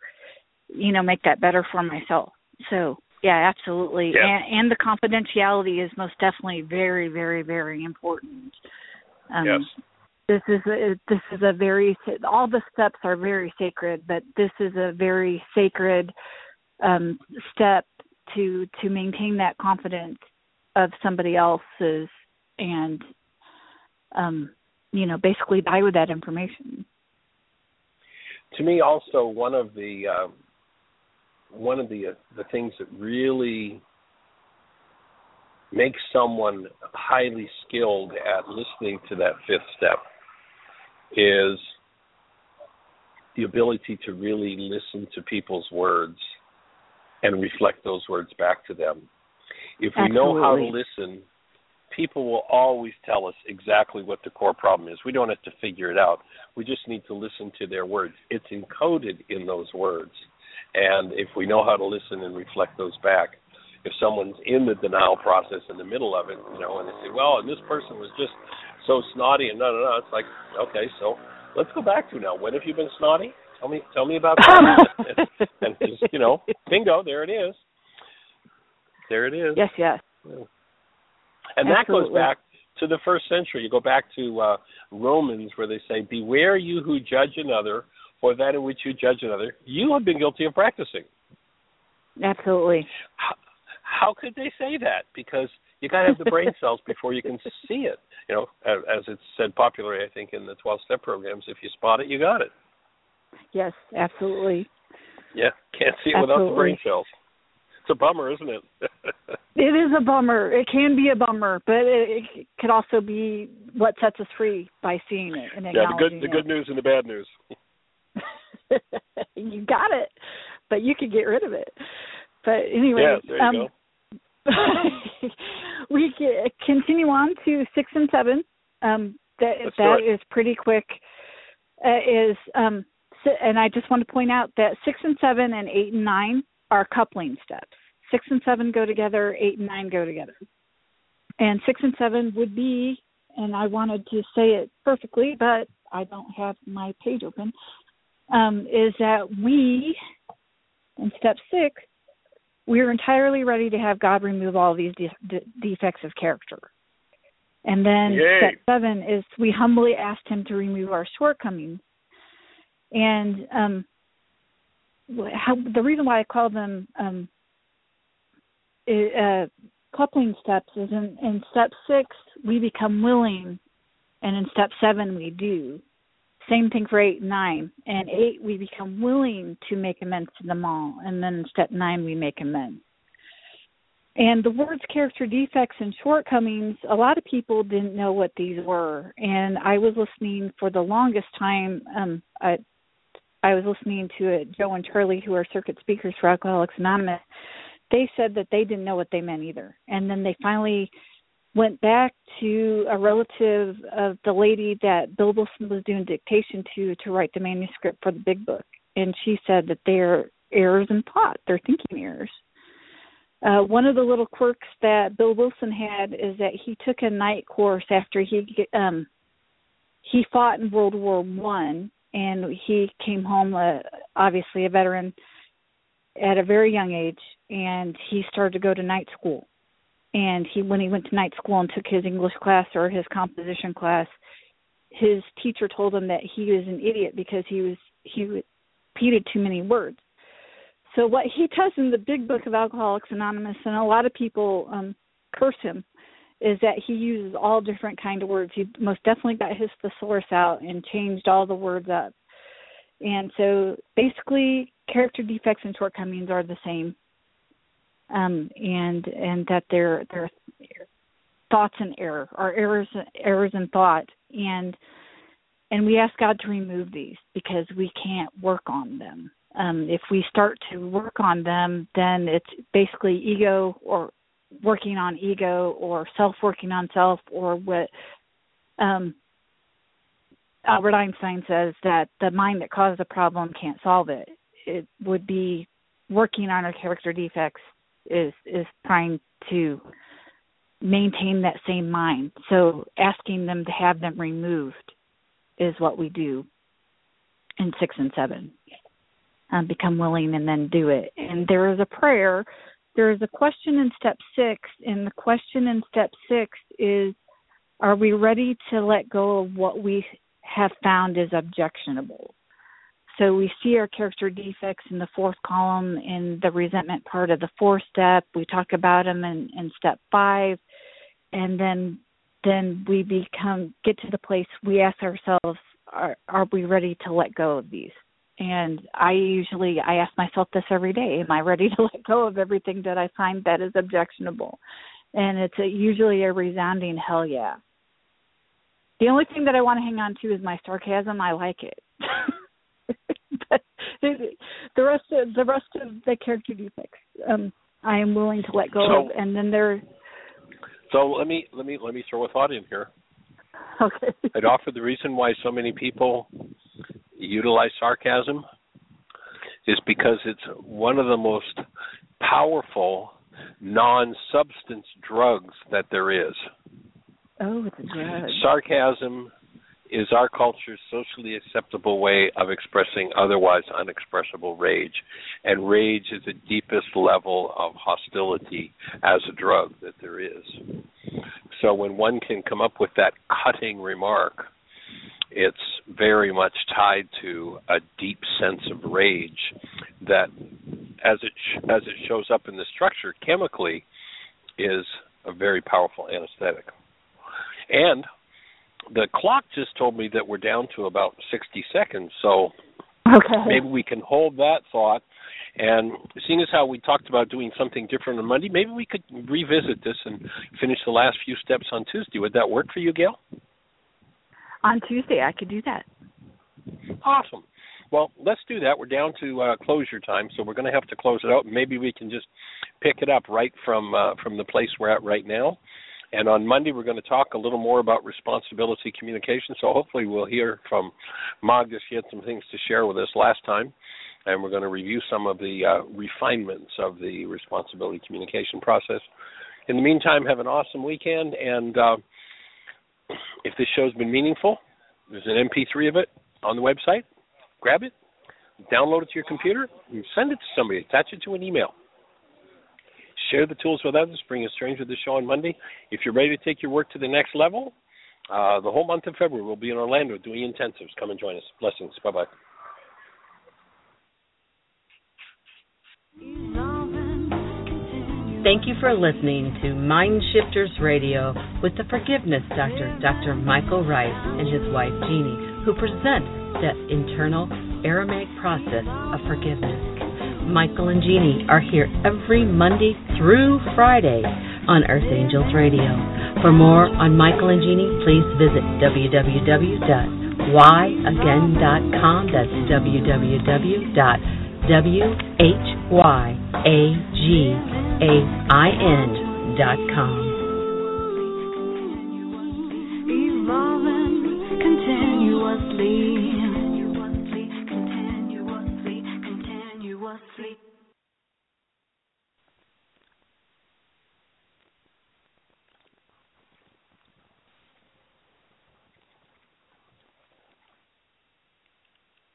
you know make that better for myself. So yeah, absolutely. Yeah. And and the confidentiality is most definitely very very very important. Um, yes. This is a, this is a very all the steps are very sacred, but this is a very sacred um, step to to maintain that confidence of somebody else's and um, you know basically die with that information. To me, also one of the uh, one of the uh, the things that really makes someone highly skilled at listening to that fifth step is the ability to really listen to people's words and reflect those words back to them. If we know how to listen, people will always tell us exactly what the core problem is. We don't have to figure it out. We just need to listen to their words. It's encoded in those words. And if we know how to listen and reflect those back, if someone's in the denial process in the middle of it, you know, and they say, well, and this person was just so snotty and no, no, no, it's like, okay, so let's go back to now. When have you been snotty? Tell me, tell me about that. and, and just, you know, bingo, there it is. There it is. Yes, yes. And that goes back to the first century. You go back to uh, Romans where they say, Beware you who judge another, for that in which you judge another, you have been guilty of practicing. Absolutely. How, how could they say that? Because you got to have the brain cells before you can see it. You know, as, it's said popularly, I think, in the 12 step programs, if you spot it, you got it. Yes, absolutely. Yeah, can't see it without the brain cells. It's a bummer, isn't it? It is a bummer. It can be a bummer, but it, it could also be what sets us free by seeing it and acknowledging yeah, the good the good news and the bad news. you got it, but you could get rid of it. But anyway, yeah, there you um, go. we continue on to six and seven. Um, that Let's that is pretty quick. Uh, is um, and I just want to point out that six and seven and eight and nine are coupling steps. Six and seven go together. Eight and nine go together. And six and seven would be, and I wanted to say it perfectly, but I don't have my page open. Um, is that we in step six we're entirely ready to have God remove all these de- de- defects of character. And then Yay. step seven is we humbly asked Him to remove our shortcomings. And um, how, the reason why I call them um, uh, coupling steps is in, in step six we become willing, and in step seven we do. Same thing for eight and nine. And eight, we become willing to make amends to them all. And then step nine, we make amends. and the words character defects and shortcomings, a lot of people didn't know what these were. And I was listening for the longest time. Um, I, I was listening to it, Joe and Charlie, who are circuit speakers for Alcoholics Anonymous. They said that they didn't know what they meant either. And then they finally went back to a relative of the lady that Bill Wilson was doing dictation to to write the manuscript for the big book. And she said that they're errors in thought, they're thinking errors. Uh, one of the little quirks that Bill Wilson had is that he took a night course after he um, he fought in World War One, and he came home, uh, obviously a veteran, at a very young age, and he started to go to night school. And he, when he went to night school and took his English class or his composition class, his teacher told him that he was an idiot because he was he repeated too many words so what he does in the big book of Alcoholics Anonymous, and a lot of people um, curse him, is that he uses all different kind of words. He most definitely got his thesaurus out and changed all the words up. And so basically, character defects and shortcomings are the same, um, and and that they're they're thoughts and error are errors errors in thought and and we ask God to remove these because we can't work on them um, if we start to work on them, then it's basically ego or working on ego or self working on self or what um, Albert Einstein says that the mind that caused the problem can't solve it. It would be working on our character defects is is trying to maintain that same mind. So asking them to have them removed is what we do in six and seven um, become willing and then do it. And there is a prayer. There is a question in step six, and the question in step six is Are we ready to let go of what we have found is objectionable? So we see our character defects in the fourth column in the resentment part of the fourth step. We talk about them in, in step five, and then then we become get to the place we ask ourselves, are, are we ready to let go of these? and i usually i ask myself this every day. Am i ready to let go of everything that i find that is objectionable? And it's a, usually a resounding hell yeah. The only thing that i want to hang on to is my sarcasm. I like it the rest of the rest of the character defects um i am willing to let go so, of and then there so let me let me let me throw a thought in here okay i'd offer the reason why so many people utilize sarcasm is because it's one of the most powerful non-substance drugs that there is. Oh, it's a drug. Sarcasm is our culture's socially acceptable way of expressing otherwise unexpressible rage. And rage is the deepest level of hostility as a drug that there is. So when one can come up with that cutting remark it's very much tied to a deep sense of rage that as it sh- as it shows up in the structure chemically is a very powerful anesthetic and the clock just told me that we're down to about 60 seconds so okay. maybe we can hold that thought and seeing as how we talked about doing something different on Monday, maybe we could revisit this and finish the last few steps on Tuesday. Would that work for you, Gail? on Tuesday. I could do that. Awesome. Well, let's do that. We're down to uh, closure time, so we're going to have to close it out. Maybe we can just pick it up right from uh, from the place we're at right now. And on Monday, we're going to talk a little more about responsibility communication. So hopefully, we'll hear from Magda. She had some things to share with us last time, and we're going to review some of the uh, refinements of the responsibility communication process. In the meantime, have an awesome weekend, and uh, if this show's been meaningful, there's an MP3 of it on the website. Grab it, download it to your computer, and send it to somebody. Attach it to an email. Share the tools with others. Bring a stranger to the show on Monday. If you're ready to take your work to the next level, uh, the whole month of February we'll be in Orlando doing intensives. Come and join us. Blessings. Bye bye. Thank you for listening to Mind Shifters Radio with the Forgiveness Doctor, Dr. Michael Ryce, and his wife Jeanie, who present the internal Aramaic process of forgiveness. Michael and Jeanie are here every Monday through Friday on Earth Angels Radio. For more on Michael and Jeanie, please visit www.whyagain.com. That's www.whyagain.com.